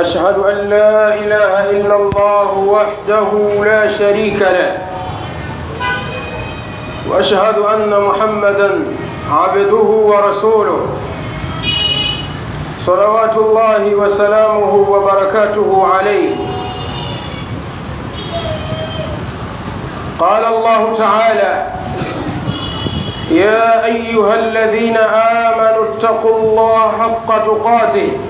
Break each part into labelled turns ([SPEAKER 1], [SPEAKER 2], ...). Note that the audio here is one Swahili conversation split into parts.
[SPEAKER 1] أشهد أن لا إله إلا الله وحده لا شريك له. وأشهد أن محمدا عبده ورسوله. صلوات الله وسلامه وبركاته عليه. قال الله تعالى يا أيها الذين آمنوا اتقوا الله حق تقاته.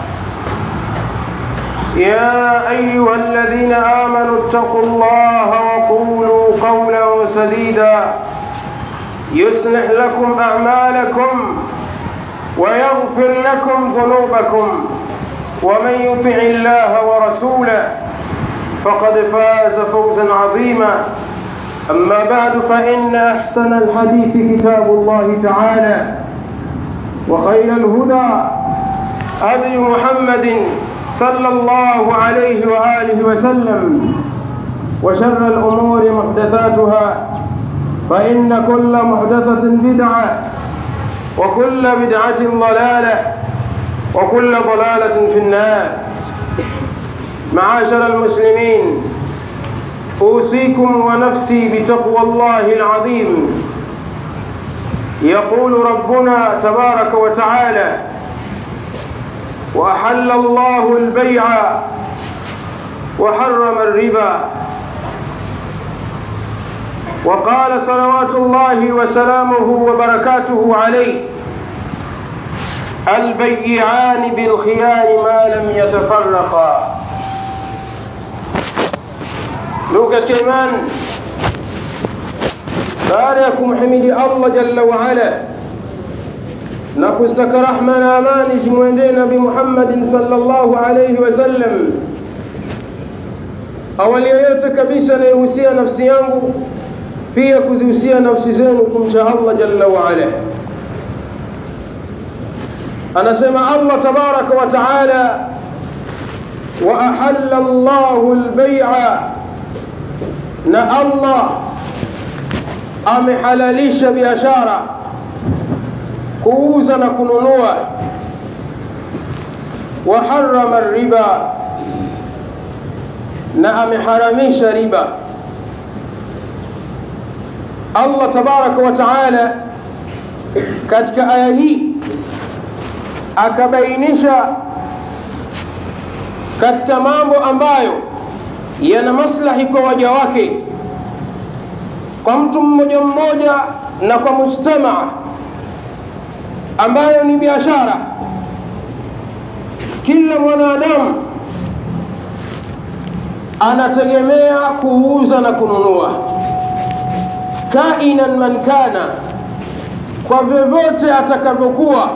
[SPEAKER 1] يا أيها الذين آمنوا اتقوا الله وقولوا قولا سديدا. يصلح لكم أعمالكم ويغفر لكم ذنوبكم. ومن يطع الله ورسوله فقد فاز فوزا عظيما. أما بعد فإن أحسن الحديث كتاب الله تعالى وخير الهدى هدي محمد صلى الله عليه وآله وسلم وشر الأمور محدثاتها فإن كل محدثة بدعة وكل بدعة ضلالة وكل ضلالة في النار. معاشر المسلمين أوصيكم ونفسي بتقوى الله العظيم. يقول ربنا تبارك وتعالى وأحل الله البيع وحرم الربا. وقال صلوات الله وسلامه وبركاته عليه البيعان بالخيار ما لم يتفرقا. لوكا كمان ya kumhimidi allah jalla waala na kuzitaka rahma na amani zimwendee nabi muhammadin salllahu alaihi wasallam awali ya yote kabisa naihusia nafsi yangu pia kuzihusia nafsi zenu kumcha allah jalla waala anasema allah tabaraka wa taala waahalla llahu lbaia na allah amehalalisha biashara kuuza na kununua. Waharama riba na ameharamisha riba. Allah tabaraka wa taala katika aya hii akabainisha katika mambo ambayo yana maslahi kwa waja wake kwa mtu mmoja mmoja na kwa mujtamaa ambayo ni biashara. Kila mwanadamu anategemea kuuza na kununua. Kainan man kana kwa vyovyote atakavyokuwa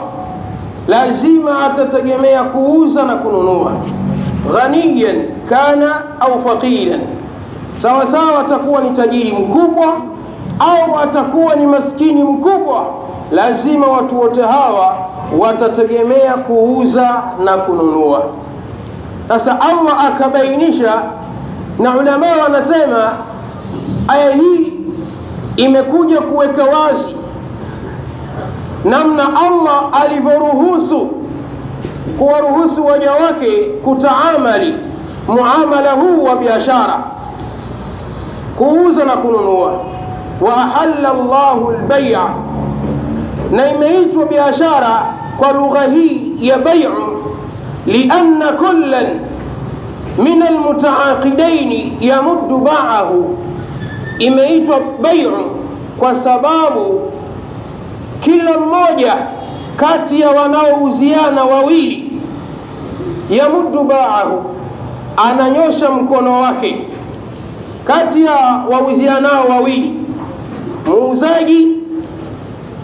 [SPEAKER 1] lazima atategemea kuuza na kununua. Ghaniyan kana au faqiran sawa sawa atakuwa ni tajiri mkubwa au atakuwa ni maskini mkubwa lazima watu wote hawa watategemea kuuza na kununua. Sasa allah akabainisha na ulamaa wanasema aya hii imekuja kuweka wazi namna allah alivyoruhusu kuwaruhusu waja wake kutaamali muamala huu wa biashara kuuza na kununua. Wa ahalla llahu lbaia na imeitwa biashara kwa lugha hii ya baiu lianna kullan min almutaaqidaini yamuddu baahu. Imeitwa baiu kwa sababu kila mmoja kati ya wanaouziana wawili yamuddu baahu ananyosha mkono wake kati ya wauzianao wawili muuzaji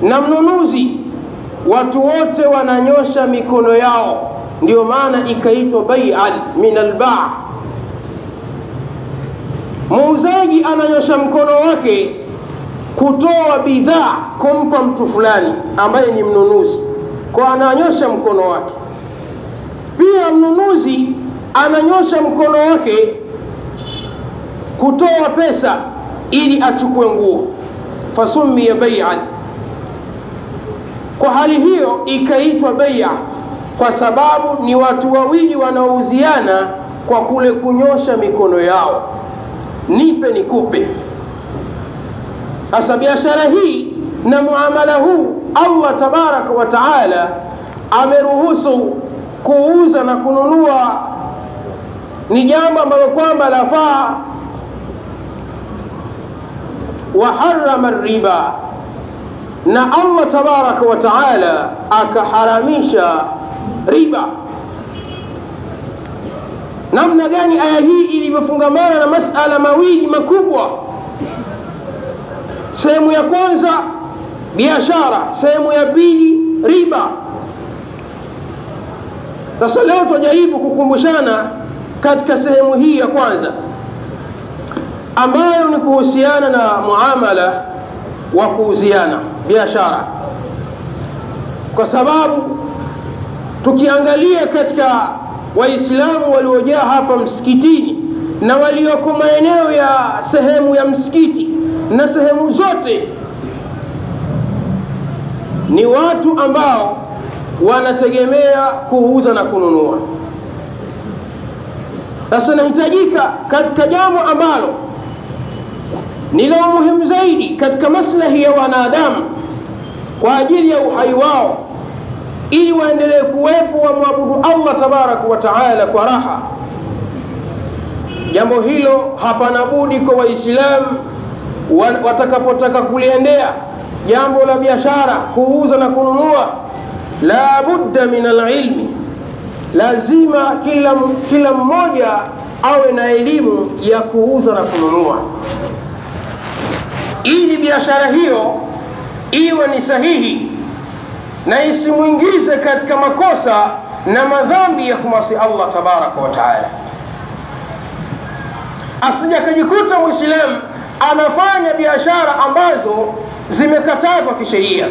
[SPEAKER 1] na mnunuzi. Watu wote wananyosha mikono yao. Ndio maana ikaitwa baian min albaa muuzaji ananyosha mkono wake kutoa bidhaa kumpa mtu fulani ambaye ni mnunuzi. Kwa ananyosha mkono wake. Pia mnunuzi ananyosha mkono wake kutoa pesa ili achukue nguo. Fasumia baian kwa hali hiyo ikaitwa beia kwa sababu ni watu wawili wanaouziana kwa kule kunyosha mikono yao. Nipe nikupe. Sasa biashara hii na muamala huu allah tabaraka wa taala ameruhusu kuuza na kununua. Ni jambo ambalo kwamba lafaa. Waharama riba na allah tabaraka wa taala akaharamisha riba. Namna gani aya hii ilivyofungamana na masala mawili makubwa? Sehemu ya kwanza biashara. Sehemu ya pili riba. Sasa leo twajaribu kukumbushana katika sehemu hii ya kwanza ambayo ni kuhusiana na muamala wa kuuziana biashara. Kwa sababu tukiangalia katika waislamu waliojaa hapa msikitini na walioko maeneo ya sehemu ya msikiti na sehemu zote ni watu ambao wanategemea kuuza na kununua. Sasa inahitajika katika jambo ambalo ni la umuhimu zaidi katika maslahi ya wanadamu kwa ajili ya uhai wao ili waendelee kuwepo wamwabudu allah tabaraka wa taala kwa raha. Jambo hilo hapana budi kwa waislamu watakapotaka kuliendea jambo la biashara kuuza na kununua la budda min alilmi. Lazima kila, kila mmoja awe na elimu ya kuuza na kununua ili biashara hiyo iwe ni sahihi na isimwingize katika makosa na madhambi ya kumwasi allah tabaraka wa taala. Asija akajikuta mwislamu anafanya biashara ambazo zimekatazwa kisheria.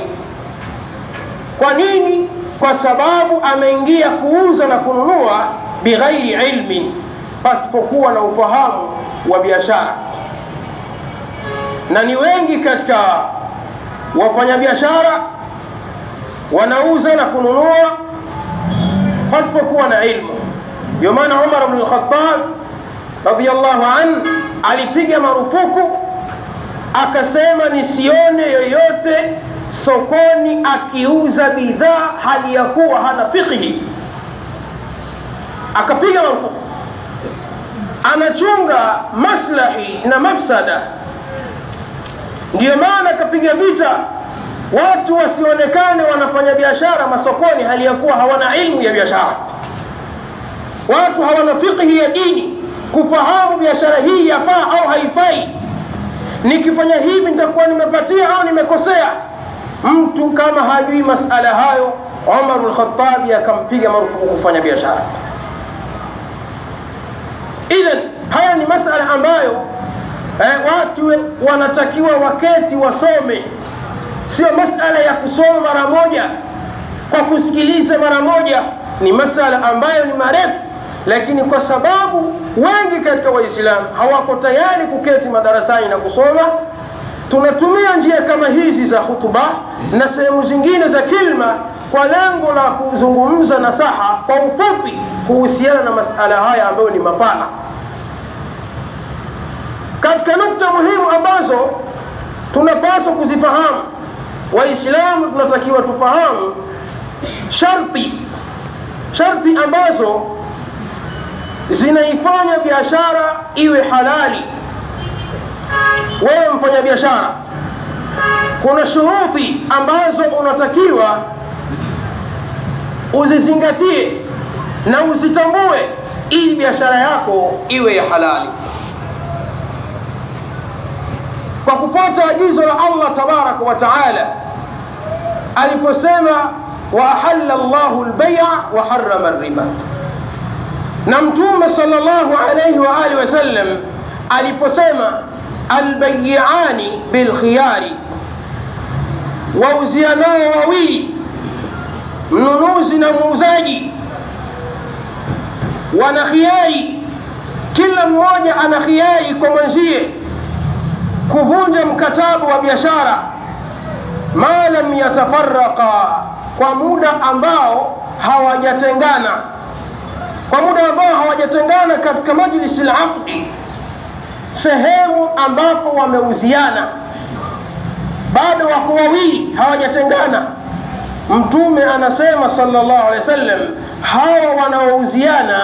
[SPEAKER 1] Kwa nini? Kwa sababu ameingia kuuza na kununua bighairi ilmin pasipokuwa na ufahamu wa biashara na ni wengi katika wafanyabiashara wanauza na kununua pasipokuwa na ilmu. Ndio maana umar bnu lkhatab radiallahu an alipiga marufuku akasema nisione yoyote sokoni akiuza bidhaa hali ya kuwa hana fikhi akapiga marufuku. Anachunga maslahi na mafsada ndiyo maana akapiga vita. Watu wasionekane wanafanya biashara masokoni hali ya kuwa hawana ilmu ya biashara. Watu hawana fikhi ya dini. Kufahamu biashara hii yafaa au haifai. Nikifanya hivi nitakuwa nimepatia au nimekosea. Mtu kama hajui masala hayo umar lkhatabi akampiga marufuku kufanya biashara. Idhan haya ni masala ambayo eh, watu wanatakiwa waketi wasome. Sio masala ya kusoma mara moja. Kwa kusikiliza mara moja ni masala ambayo ni marefu. Lakini kwa sababu wengi katika waislamu hawako tayari kuketi madarasani na kusoma tunatumia njia kama hizi za hutuba na sehemu zingine za kilma kwa lengo la kuzungumza nasaha kwa ufupi kuhusiana na masala haya ambayo ni mapana katika nukta muhimu ambazo tunapaswa kuzifahamu waislamu tunatakiwa tufahamu sharti sharti ambazo zinaifanya biashara iwe halali. Wewe mfanyabiashara kuna shuruti ambazo unatakiwa uzizingatie na uzitambue ili biashara yako iwe ya halali kwa kufuata agizo la allah tabaraka wa taala aliposema waahalla llahu lbeia wa harama riba na mtume sal llahu alaihi waalihi wasallam aliposema albayiani bilkhiyari wauzianao wawili mnunuzi na muuzaji wana khiari kila mmoja ana khiari kwa mwenzie kuvunja mkataba wa biashara ma lam yatafaraqa kwa muda ambao hawajatengana. Kwa muda ambao hawajatengana katika majlisi laqdi sehemu ambapo wameuziana bado wako wawili hawajatengana. Mtume anasema sallallahu alaihi wasallam hawa wanaouziana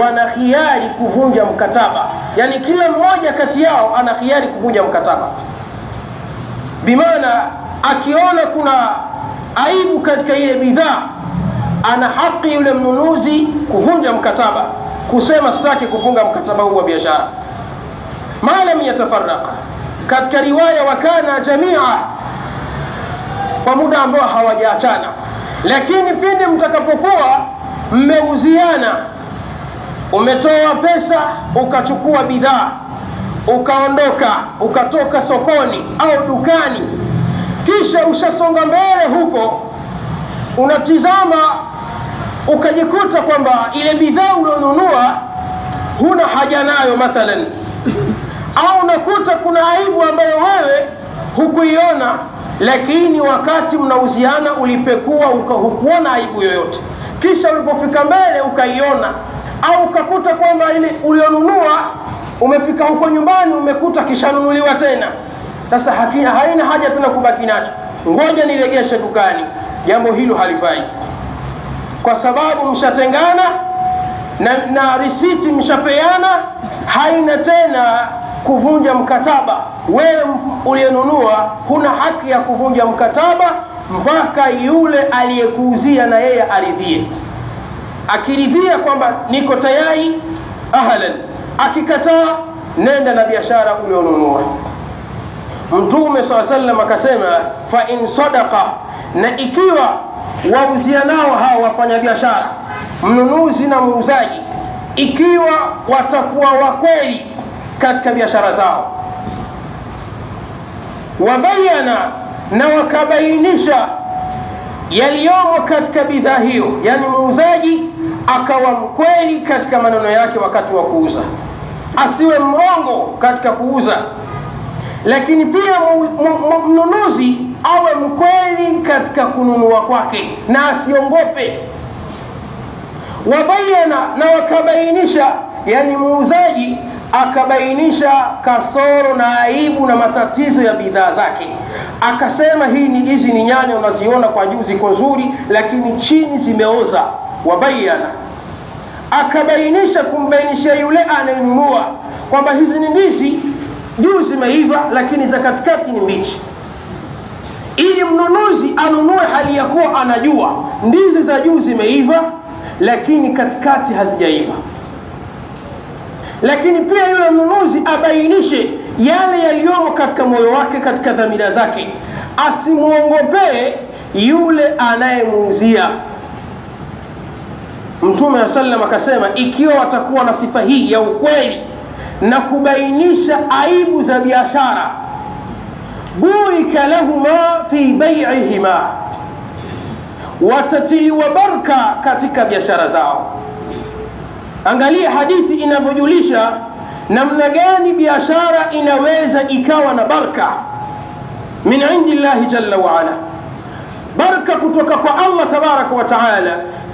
[SPEAKER 1] wana hiari kuvunja mkataba. Yani kila mmoja kati yao ana hiari kuvunja mkataba. Bimaana akiona kuna aibu katika ile bidhaa ana haki yule mnunuzi kuvunja mkataba. Kusema sitaki kufunga mkataba huu wa biashara. Malam yatafaraka katika riwaya wakana jamia kwa muda ambao hawajaachana. Lakini pindi mtakapokuwa mmeuziana. Umetoa pesa ukachukua bidhaa ukaondoka ukatoka sokoni au dukani. Kisha ushasonga mbele huko unatizama ukajikuta kwamba ile bidhaa ulionunua huna haja nayo mathalan. Au unakuta kuna aibu ambayo wewe hukuiona lakini wakati mnauziana ulipekua hukuona aibu yoyote kisha ulipofika mbele ukaiona au ukakuta kwamba ile ulionunua umefika huko nyumbani umekuta kishanunuliwa tena. Sasa hakina, haina haja tena kubaki nacho. Ngoja niregeshe dukani. Jambo hilo halifai. Kwa sababu mshatengana na, na risiti mshapeana haina tena kuvunja mkataba. Wewe uliyenunua huna haki ya kuvunja mkataba mpaka yule aliyekuuzia na yeye aridhie. Akiridhia kwamba niko tayari ahlan akikataa nenda na biashara ulionunua. Mtume saa sallam akasema fa in sadaqa na ikiwa wauzia nao hawa wafanyabiashara mnunuzi na muuzaji ikiwa watakuwa wakweli katika biashara zao. Wabayana na wakabainisha yaliyomo katika bidhaa hiyo. Yani muuzaji akawa mkweli katika maneno yake wakati wa kuuza. Asiwe mrongo katika kuuza. Lakini pia mnunuzi awe mkweli katika kununua kwake na asiongope. Wabayana na wakabainisha yani muuzaji akabainisha kasoro na aibu na matatizo ya bidhaa zake. Akasema hii ni hizi ni nyanya unaziona kwa juu ziko nzuri lakini chini zimeoza. Wabayana. Akabainisha kumbainishia yule anayenunua kwamba hizi ni ndizi juu zimeiva lakini za katikati ni mbichi. Ili mnunuzi anunue hali ya kuwa anajua ndizi za juu zimeiva lakini katikati hazijaiva lakini pia yule mnunuzi abainishe yale yaliyomo katika moyo wake katika dhamira zake. Asimwongopee yule anayemuuzia. Mtume wa sallam akasema ikiwa watakuwa na sifa hii ya ukweli na kubainisha aibu za biashara burika lahuma fi baiihima. Watatiliwa barka katika biashara zao angalia hadithi inavyojulisha namna gani biashara inaweza ikawa na barka min indi llahi jalla waala barka kutoka kwa allah tabaraka wa taala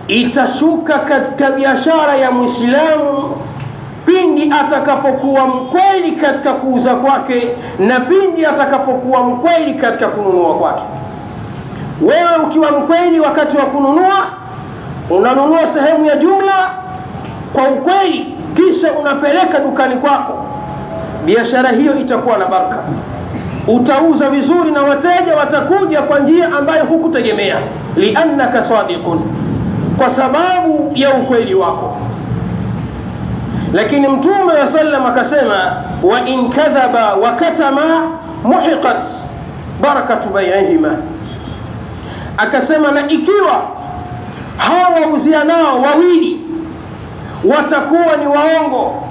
[SPEAKER 1] itashuka katika biashara ya mwislamu pindi atakapokuwa mkweli katika kuuza kwake na pindi atakapokuwa mkweli katika kununua kwake. Wewe ukiwa mkweli wakati wa kununua unanunua sehemu ya jumla kwa ukweli kisha unapeleka dukani kwako. Biashara hiyo itakuwa na baraka. Utauza vizuri na wateja watakuja kwa njia ambayo hukutegemea. Liannaka sadiqun kwa sababu ya ukweli wako. Lakini mtume wa sallam akasema wa in kadhaba wa katama muhiqat barakatu bai'ihima akasema na ikiwa hawa wauzianao wawili watakuwa ni waongo.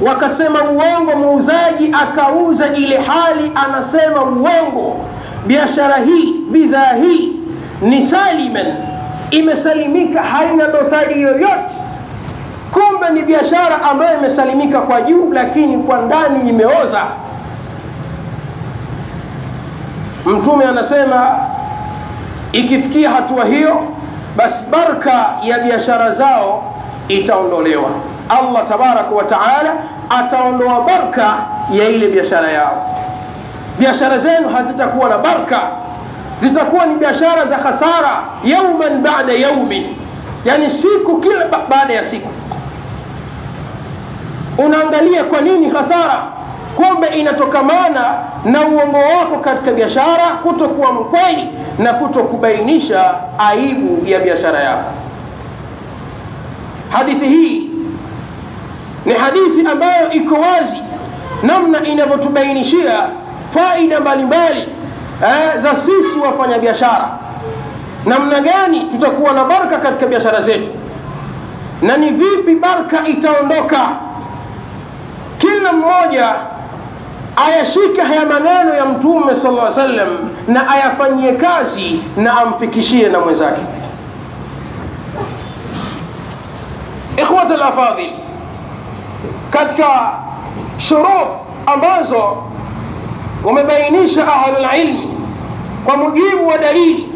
[SPEAKER 1] Wakasema uongo muuzaji akauza ile hali anasema uongo. Biashara hii bidhaa hii ni saliman imesalimika haina dosari yoyote. Kumbe ni biashara ambayo imesalimika kwa juu lakini kwa ndani imeoza. Mtume anasema ikifikia hatua hiyo basi baraka ya biashara zao itaondolewa. Allah tabaraka wa taala ataondoa baraka ya ile biashara yao. Biashara zenu hazitakuwa na baraka. Zitakuwa ni biashara za khasara yauman bada yaumin yani siku kila baada ya siku. Unaangalia kwa nini hasara kumbe inatokamana na uongo wako katika biashara kutokuwa mkweli na kutokubainisha aibu ya biashara yako hadithi hii ni hadithi ambayo iko wazi namna inavyotubainishia faida mbalimbali eh, za sisi wafanyabiashara. Namna gani tutakuwa na baraka katika biashara zetu? Na ni vipi baraka itaondoka? Kila mmoja ayashike haya maneno ya mtume sala lla sallam na ayafanyie kazi na amfikishie na mwenzake ikhwat lafadhil katika shurut ambazo wamebainisha ahlulilmi kwa mujibu wa dalili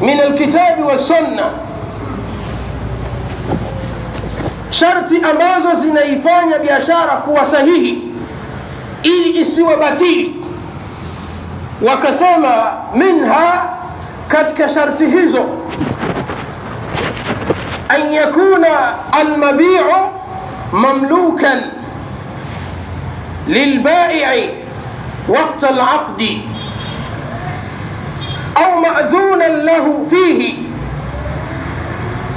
[SPEAKER 1] min alkitabi wassunna sharti ambazo zinaifanya biashara kuwa sahihi ili isiwe batili wakasema minha katika sharti hizo أن يكون المبيع مملوكا للبائع وقت العقد أو مأذونا له فيه.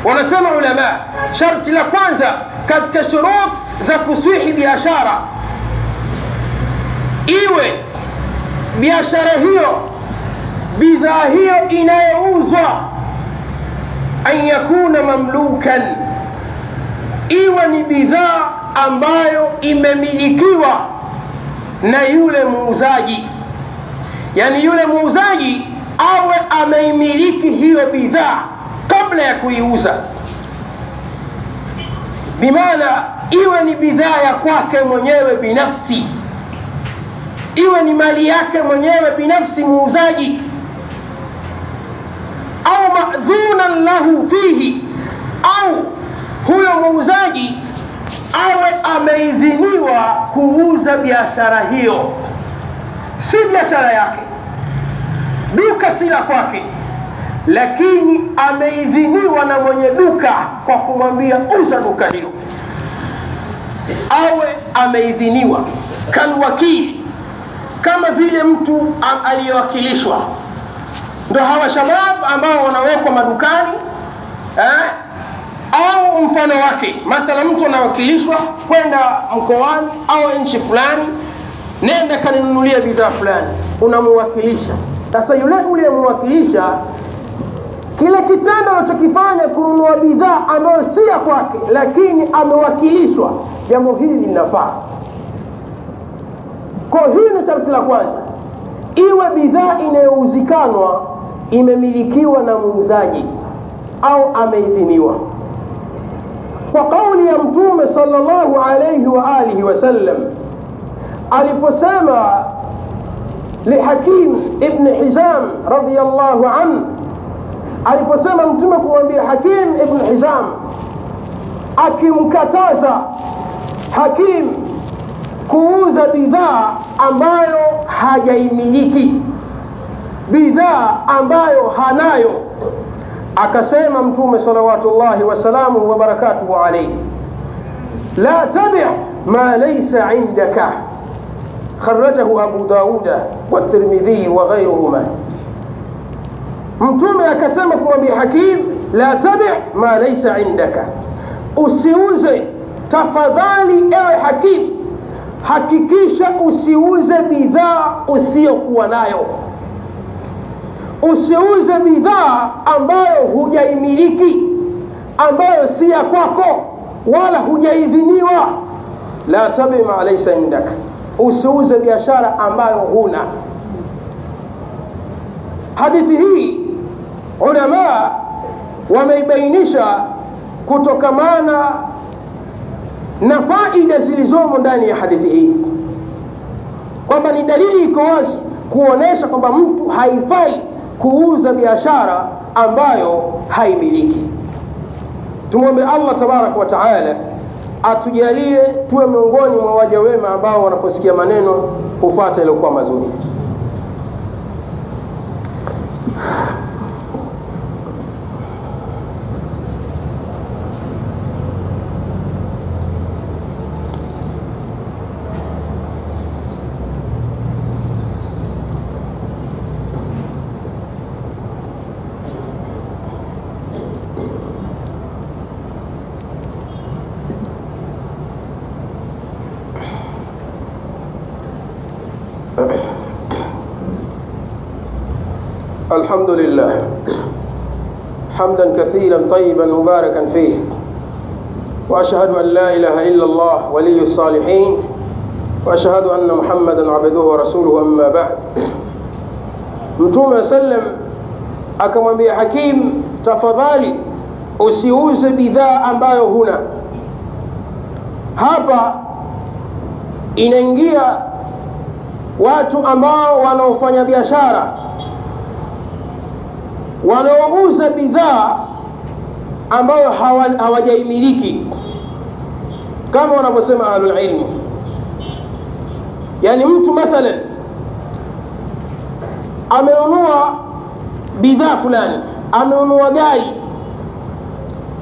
[SPEAKER 1] ونسمع علماء شرط لكوانزا قد كشروط زكسوح بأشارة. إيوه بأشارة هي بذا هي إنا يوزوه an yakuna mamlukan. Iwe ni bidhaa ambayo imemilikiwa na yule muuzaji. Yani yule muuzaji awe ameimiliki hiyo bidhaa kabla ya kuiuza. Bimaana iwe ni bidhaa ya kwake mwenyewe binafsi. Iwe ni mali yake mwenyewe binafsi muuzaji au madhunan lahu fihi au huyo muuzaji awe ameidhiniwa kuuza biashara hiyo. Si biashara yake duka si la kwake lakini ameidhiniwa na mwenye duka kwa kumwambia uza duka hilo. Awe ameidhiniwa kalwakili kama vile mtu aliyewakilishwa ndo hawa shabab ambao wanawekwa madukani eh, au mfano wake mathala mtu anawakilishwa kwenda mkoani au nchi fulani nenda kaninunulia bidhaa fulani unamuwakilisha. Sasa yule uliyemwakilisha kile kitendo anachokifanya kununua bidhaa ambayo si ya kwake lakini amewakilishwa jambo hili linafaa. Kwa hili ni sharti la kwanza iwe bidhaa inayouzikanwa imemilikiwa na muuzaji au ameidhiniwa kwa kauli ya mtume sallallahu alayhi wa alihi wasallam aliposema lihakim ibn hizam radiyallahu anhu aliposema mtume kumwambia hakim ibn hizam akimkataza hakim kuuza bidhaa ambayo hajaimiliki bidhaa ambayo hanayo akasema mtume salawatullahi wasalamuhu wabarakatuhu alaihi la tabi ma laisa indaka خرجه أبو داود والترمذي وغيرهما mtume akasema kumwambia hakim la tabi ma laisa indaka usiuze tafadhali ewe hakim hakikisha usiuze bidhaa usiyokuwa nayo usiuze bidhaa ambayo hujaimiliki ambayo si ya kwako wala hujaidhiniwa. La tabi ma laisa indak usiuze biashara ambayo huna. Hadithi hii ulamaa wameibainisha kutokamana na faida zilizomo ndani ya hadithi hii kwamba ni dalili iko wazi kuonesha kwamba mtu haifai kuuza biashara ambayo haimiliki. Tumwombe allah tabaraka wa taala atujalie tuwe miongoni mwa waja wema ambao wanaposikia maneno hufata yaliyokuwa mazuri الحمد لله. حمدا كثيرا طيبا مباركا فيه. وأشهد أن لا إله إلا الله ولي الصالحين. وأشهد أن محمدا عبده ورسوله أما بعد. نتوما سلم أكما بي حكيم تفضالي وسيوز بذا أمباي هنا. هابا ان انجيا واتو أماو ونوفن بيشارة. Wanaouza bidhaa ambayo hawajaimiliki. Kama wanavyosema ahlulilmu yani mtu mathalan amenunua bidhaa fulani amenunua gari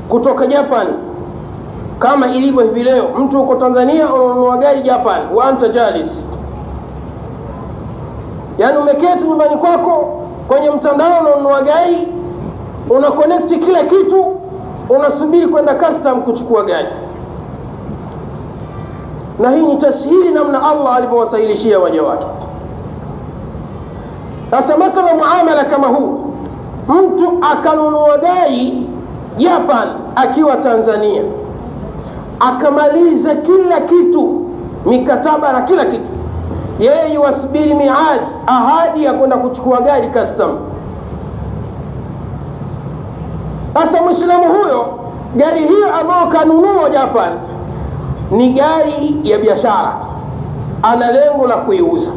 [SPEAKER 1] kutoka japan. Kama ilivyo hivi leo mtu huko tanzania unanunua gari japan wa anta jalis. Yaani umeketi nyumbani kwako kwenye mtandao unanunua gari una connect kila kitu unasubiri kwenda custom kuchukua gari. Na hii ni tashhiri namna allah alivyowasahilishia waja wake. Sasa mathala muamala kama huu mtu akanunua gari japan akiwa tanzania akamaliza kila kitu mikataba na kila kitu yeye yuwasubiri miadi ahadi ya kwenda kuchukua gari custom. Sasa mwislamu huyo gari hiyo ambayo kanunua japan ni gari ya biashara. Ana lengo la kuiuza.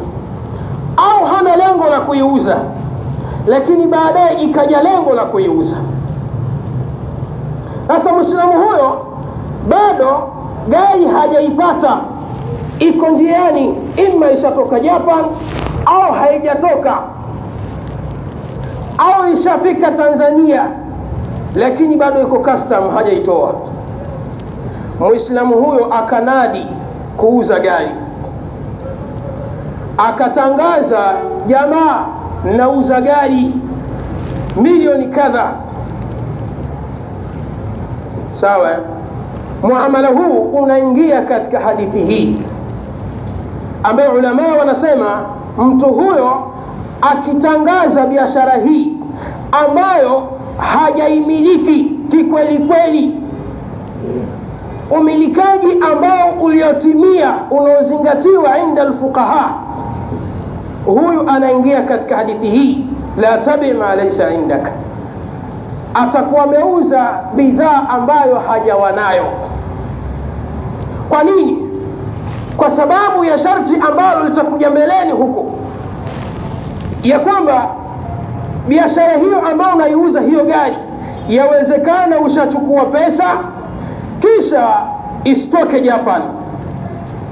[SPEAKER 1] Au hana lengo la kuiuza lakini baadaye ikaja lengo la kuiuza. Sasa mwislamu huyo bado gari hajaipata iko njiani ima ishatoka japan au haijatoka. Au ishafika tanzania lakini bado iko custom hajaitoa. Mwislamu huyo akanadi kuuza gari. Akatangaza jamaa nauza gari milioni kadha sawa muamala huu unaingia katika hadithi hii ambayo ulamaa wanasema mtu huyo akitangaza biashara hii ambayo hajaimiliki kikweli kweli. Umilikaji ambao uliotimia unaozingatiwa inda lfuqaha huyu anaingia katika hadithi hii la tabi ma laisa indaka. Atakuwa ameuza bidhaa ambayo hajawa nayo. Kwa nini kwa sababu ya sharti ambalo litakuja mbeleni huko. Ya kwamba biashara hiyo ambayo unaiuza hiyo gari yawezekana ushachukua pesa kisha isitoke japan.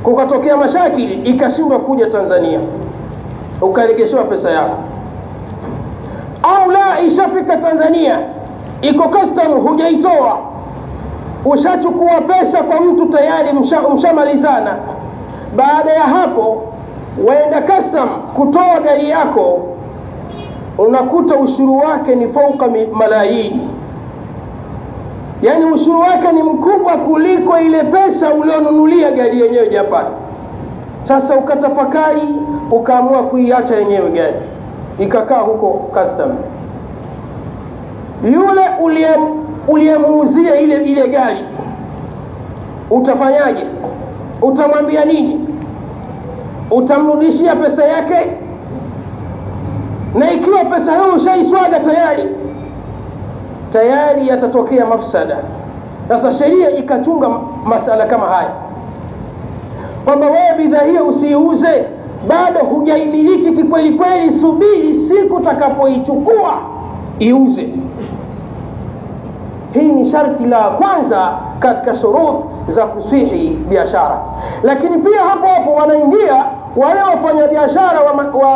[SPEAKER 1] Kukatokea mashakili ikashindwa kuja tanzania. Ukaregeshewa pesa yako. Au la ishafika tanzania iko custom hujaitoa. Ushachukua pesa kwa mtu tayari mshamalizana. msha baada ya hapo waenda custom kutoa gari yako unakuta ushuru wake ni fauka malayini yaani ushuru wake ni mkubwa kuliko ile pesa ulionunulia gari yenyewe japani sasa ukatafakari ukaamua kuiacha yenyewe gari ikakaa huko custom. Yule uliyemuuzia ile ile gari utafanyaje utamwambia nini? Utamrudishia pesa yake? Na ikiwa pesa hiyo ushaiswaga tayari tayari yatatokea mafsada. Sasa sheria ikachunga masala kama haya. Kwamba wewe bidhaa hiyo usiiuze bado hujaimiliki kikweli kweli subiri siku utakapoichukua iuze. Hii ni sharti la kwanza katika shurut za kusihi biashara lakini pia hapo hapo wanaingia wale wafanyabiashara wa, wa,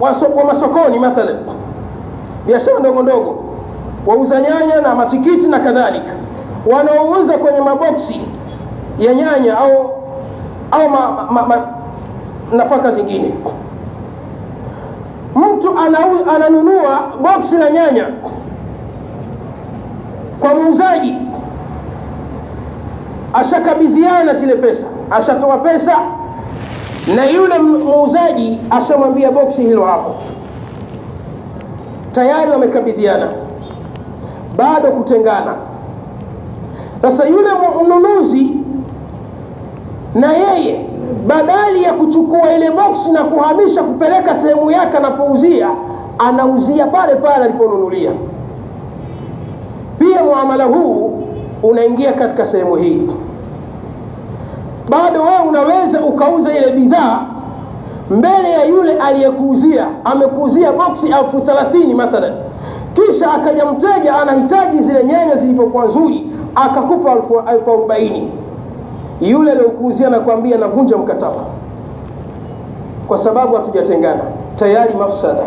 [SPEAKER 1] wa, so, wa masokoni mathalan. Biashara ndogo ndogo. Wauza nyanya na matikiti na kadhalika. Wanaouza kwenye maboksi ya nyanya au au ma, ma, ma, nafaka zingine. Mtu ananunua boksi la nyanya kwa muuzaji. Ashakabidhiana zile pesa ashatoa pesa na yule muuzaji ashamwambia boksi hilo hapo. Tayari wamekabidhiana. Bado kutengana. Sasa yule mnunuzi na yeye badali ya kuchukua ile boksi na kuhamisha kupeleka sehemu yake anapouzia anauzia pale pale aliponunulia. Pia muamala huu unaingia katika sehemu hii bado wewe unaweza ukauza ile bidhaa mbele ya yule aliyekuuzia. Amekuuzia boksi elfu thelathini mathalan. Kisha akaja mteja anahitaji zile nyanya zilivyokuwa nzuri akakupa elfu arobaini. Yule aliyokuuzia anakuambia navunja mkataba. Kwa sababu hatujatengana. Tayari mafsada.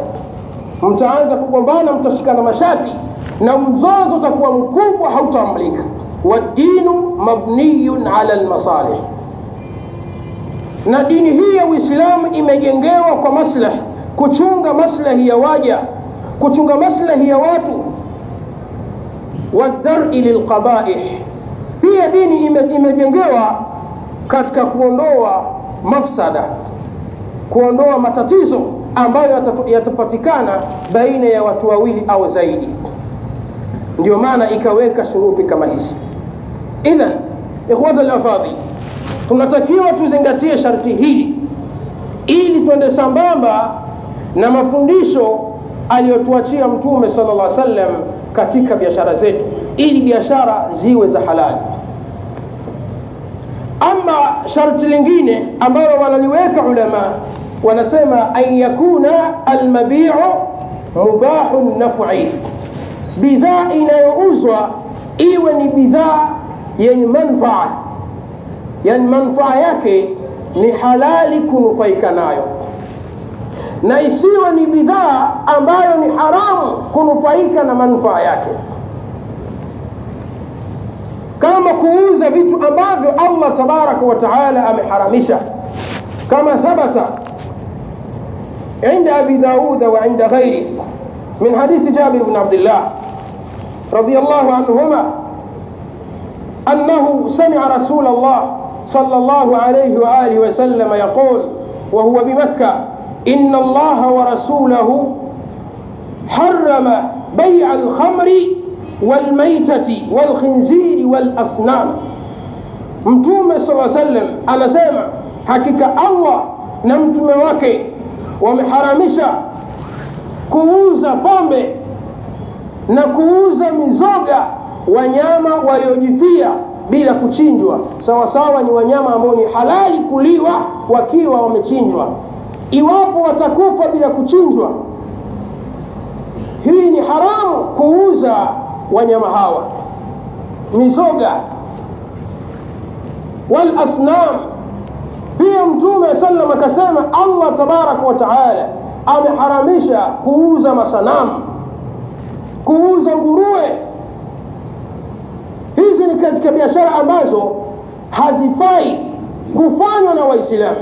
[SPEAKER 1] Mtaanza kugombana mtashikana mashati na mzozo utakuwa mkubwa hautaamlika wadinu mabniyun ala lmasalih na dini hii ya uislamu imejengewa kwa maslahi kuchunga maslahi ya waja kuchunga maslahi ya watu. Wadari lilqabaih pia dini ime, imejengewa katika kuondoa mafsada kuondoa matatizo ambayo yatapatikana baina ya watu wawili au zaidi. Ndio maana ikaweka shuruti kama hizi. Idhan ikhwata lafadhil tunatakiwa tuzingatie sharti hili ili twende sambamba na mafundisho aliyotuachia mtume sala llah sallam katika biashara zetu ili biashara ziwe za halali ama sharti lingine ambalo wanaliweka ulama wanasema an yakuna almabiu mubahu naf'i bidhaa inayouzwa iwe ni bidhaa yenye manfaa yani manfaa yake ni halali kunufaika nayo na isiwe ni bidhaa ambayo ni haramu kunufaika na manufaa yake kama kuuza vitu ambavyo allah tabaraka wa taala ameharamisha kama thabata عند أبي داود وعند غيره من حديث جابر بن عبد الله رضي الله عنهما أنه سمع رسول الله صلى الله عليه وآله وسلم يقول وهو بمكة إن الله ورسوله حرم بيع الخمر والميتة والخنزير والأصنام. mtume saa sallam anasema hakika allah na mtume wake wameharamisha kuuza pombe na kuuza mizoga wanyama waliojifia bila kuchinjwa. Sawasawa ni wanyama ambao ni halali kuliwa wakiwa wamechinjwa. Iwapo watakufa bila kuchinjwa hii ni haramu kuuza wanyama hawa. Mizoga walasnam pia mtume sallam akasema allah tabaraka wataala ameharamisha kuuza masanamu kuuza nguruwe hizi ni katika biashara ambazo hazifai kufanywa na waislamu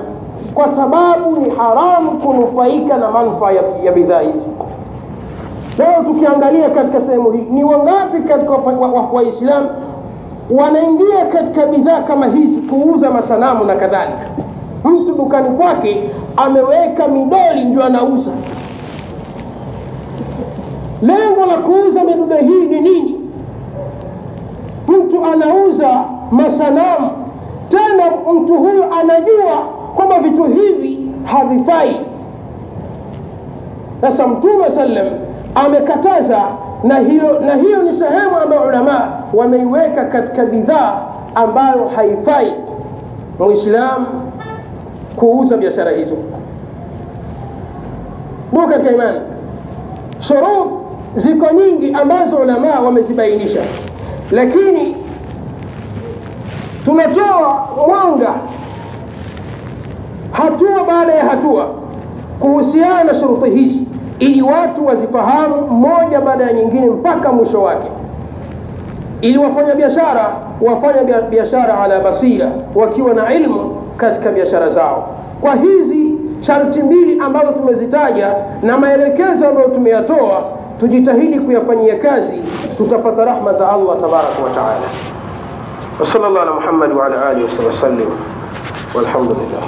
[SPEAKER 1] kwa sababu ni haramu kunufaika na manufaa ya, bidhaa hizi. Leo tukiangalia katika sehemu hii ni wangapi katika waislamu wanaingia katika bidhaa kama hizi kuuza masanamu na kadhalika? Mtu dukani kwake ameweka midoli ndio anauza. Lengo la kuuza midude hii ni nini mtu anauza masanamu tena mtu huyu anajua kwamba vitu hivi havifai. Sasa mtume sallam amekataza na hiyo na hiyo ni sehemu ambayo ulama wameiweka katika bidhaa ambayo haifai. Muislamu kuuza biashara hizo. Ndugu katika imani. Shurut ziko nyingi ambazo ulamaa wamezibainisha lakini tunatoa mwanga hatua baada ya hatua kuhusiana na shuruti hizi ili watu wazifahamu moja baada ya nyingine mpaka mwisho wake. Ili wafanya biashara wafanya biashara ala basira wakiwa na ilmu katika biashara zao. Kwa hizi sharti mbili ambazo tumezitaja na maelekezo ambayo tumeyatoa tujitahidi kuyafanyia kazi tutapata rahma za allah tabaraka wa taala وصلى الله على محمد وعلى اله وصحبه وسلم والحمد لله